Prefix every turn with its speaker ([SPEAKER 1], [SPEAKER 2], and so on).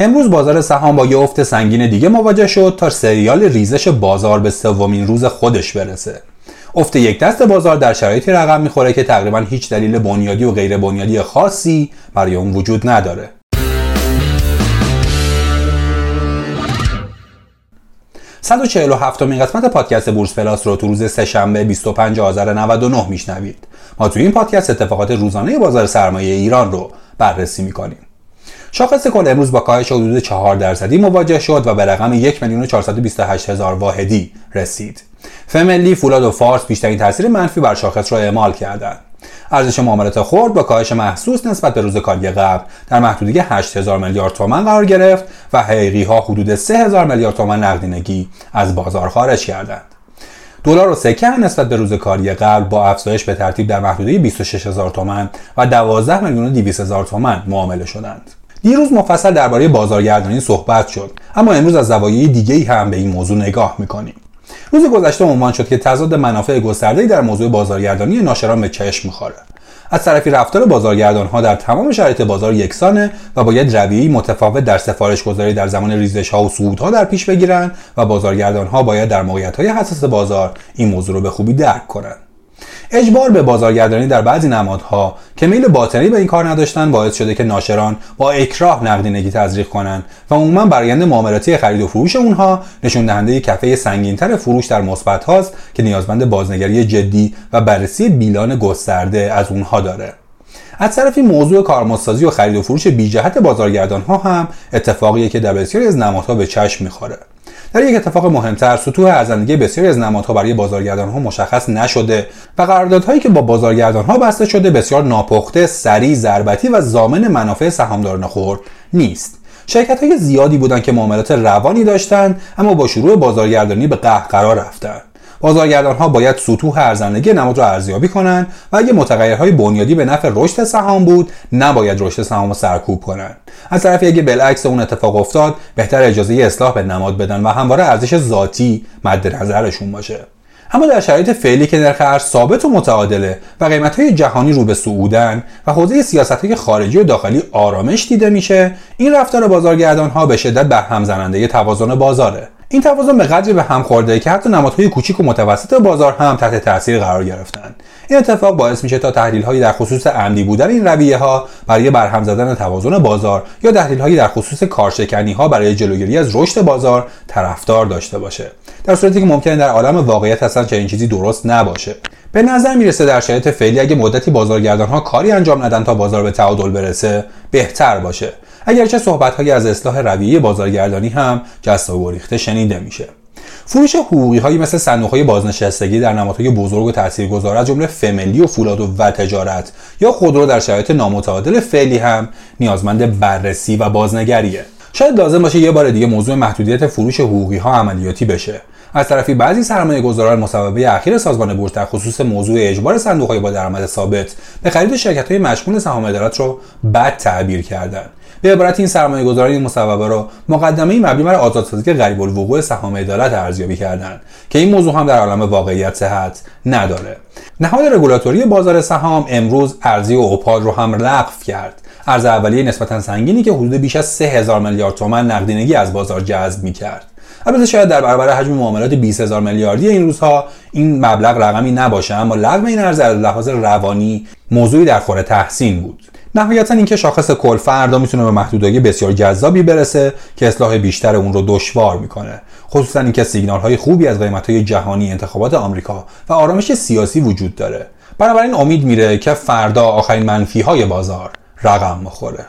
[SPEAKER 1] امروز بازار سهام با یه افت سنگین دیگه مواجه شد تا سریال ریزش بازار به سومین روز خودش برسه افت یک دست بازار در شرایطی رقم می‌خوره که تقریبا هیچ دلیل بنیادی و غیر بنیادی خاصی برای اون وجود نداره 147 امین قسمت پادکست بورس پلاس رو تو روز سهشنبه 25 آذر 99 میشنوید. ما تو این پادکست اتفاقات روزانه بازار سرمایه ایران رو بررسی می‌کنیم. شاخص کل امروز با کاهش حدود 4 درصدی مواجه شد و به رقم 1 میلیون 428 هزار واحدی رسید. فملی، فولاد و فارس بیشترین تاثیر منفی بر شاخص را اعمال کردند. ارزش معاملات خرد با کاهش محسوس نسبت به روز کاری قبل در محدوده 8000 میلیارد تومان قرار گرفت و حقیقی ها حدود 3000 میلیارد تومان نقدینگی از بازار خارج کردند. دلار و سکه نسبت به روز کاری قبل با افزایش به ترتیب در محدوده 26000 تومان و 12 میلیون و 200 هزار تومان معامله شدند. دیروز مفصل درباره بازارگردانی صحبت شد اما امروز از زوایای دیگه هم به این موضوع نگاه می‌کنیم. روز گذشته عنوان شد که تضاد منافع گسترده‌ای در موضوع بازارگردانی ناشران به چشم می‌خوره. از طرفی رفتار بازارگردان ها در تمام شرایط بازار یکسانه و باید رویه‌ای متفاوت در سفارش گذاری در زمان ریزش ها و صعود ها در پیش بگیرن و بازارگردان ها باید در موقعیت های حساس بازار این موضوع رو به خوبی درک کنند. اجبار به بازارگردانی در بعضی نمادها که میل باطنی به این کار نداشتن باعث شده که ناشران با اکراه نقدینگی تزریق کنند و عموما برآیند معاملاتی خرید و فروش اونها نشون دهنده کفه سنگینتر فروش در مثبت هاست که نیازمند بازنگری جدی و بررسی بیلان گسترده از اونها داره. از طرفی موضوع کارمزدسازی و خرید و فروش بی جهت بازارگردان ها هم اتفاقیه که در بسیاری از نمادها به چشم می‌خوره. در یک اتفاق مهمتر سطوح ارزندگی بسیاری از نمادها برای بازارگردان ها مشخص نشده و قراردادهایی که با بازارگردان ها بسته شده بسیار ناپخته سریع ضربتی و زامن منافع سهامداران خورد نیست. شرکت های زیادی بودند که معاملات روانی داشتند اما با شروع بازارگردانی به قهقرا رفتند. بازارگردان ها باید سطوح ارزندگی نماد را ارزیابی کنند و اگه متغیرهای بنیادی به نفع رشد سهام بود نباید رشد سهام سرکوب کنند. از طرفی اگه بالعکس اون اتفاق افتاد بهتر اجازه اصلاح به نماد بدن و همواره ارزش ذاتی مد نظرشون باشه. اما در شرایط فعلی که نرخ ارز ثابت و متعادله و قیمت های جهانی رو به صعودن و حوزه سیاست های خارجی و داخلی آرامش دیده میشه این رفتار بازارگردان ها به شدت به هم زننده توازن بازاره. این توازن به قدری به هم خورده که حتی نمادهای کوچیک و متوسط بازار هم تحت تاثیر قرار گرفتند این اتفاق باعث میشه تا تحلیل هایی در خصوص عمدی بودن این رویه ها برای برهم زدن توازن بازار یا تحلیل هایی در خصوص کارشکنی ها برای جلوگیری از رشد بازار طرفدار داشته باشه. در صورتی که ممکنه در عالم واقعیت اصلا چنین چیزی درست نباشه. به نظر می‌رسه در شرایط فعلی اگه مدتی بازارگردان ها کاری انجام ندن تا بازار به تعادل برسه بهتر باشه. اگرچه صحبت از اصلاح رویه بازارگردانی هم جست و گریخته شنیده میشه. فروش حقوقی هایی مثل صندوق های بازنشستگی در نمادهای بزرگ و تاثیرگذار از جمله فملی و فولاد و, و تجارت یا خودرو در شرایط نامتعادل فعلی هم نیازمند بررسی و بازنگریه. شاید لازم باشه یه بار دیگه موضوع محدودیت فروش حقوقی ها عملیاتی بشه. از طرفی بعضی سرمایه گذاران مصوبه اخیر سازمان بورس در خصوص موضوع اجبار صندوق های با درآمد ثابت به خرید شرکت های مشمول سهام ادارت رو بد تعبیر کردند. به عبارت این سرمایه گذاری این مصوبه را مقدمه مبنی بر آزادسازی غریب الوقوع سهام عدالت ارزیابی کردند که این موضوع هم در عالم واقعیت صحت نداره. نهاد رگولاتوری بازار سهام امروز ارزی و اوپال رو هم لغو کرد. ارز اولیه نسبتا سنگینی که حدود بیش از 3000 میلیارد تومان نقدینگی از بازار جذب می‌کرد. البته شاید در برابر حجم معاملات 20 هزار میلیاردی این روزها این مبلغ رقمی نباشه اما لغو این ارز از لحاظ روانی موضوعی در خور تحسین بود. نهایتا اینکه شاخص کل فردا می‌تونه به محدودیت بسیار جذابی برسه که اصلاح بیشتر اون رو دشوار می‌کنه. خصوصا اینکه سیگنال های خوبی از قیمت های جهانی انتخابات آمریکا و آرامش سیاسی وجود داره. بنابراین امید میره که فردا آخرین منفی های بازار رقم بخوره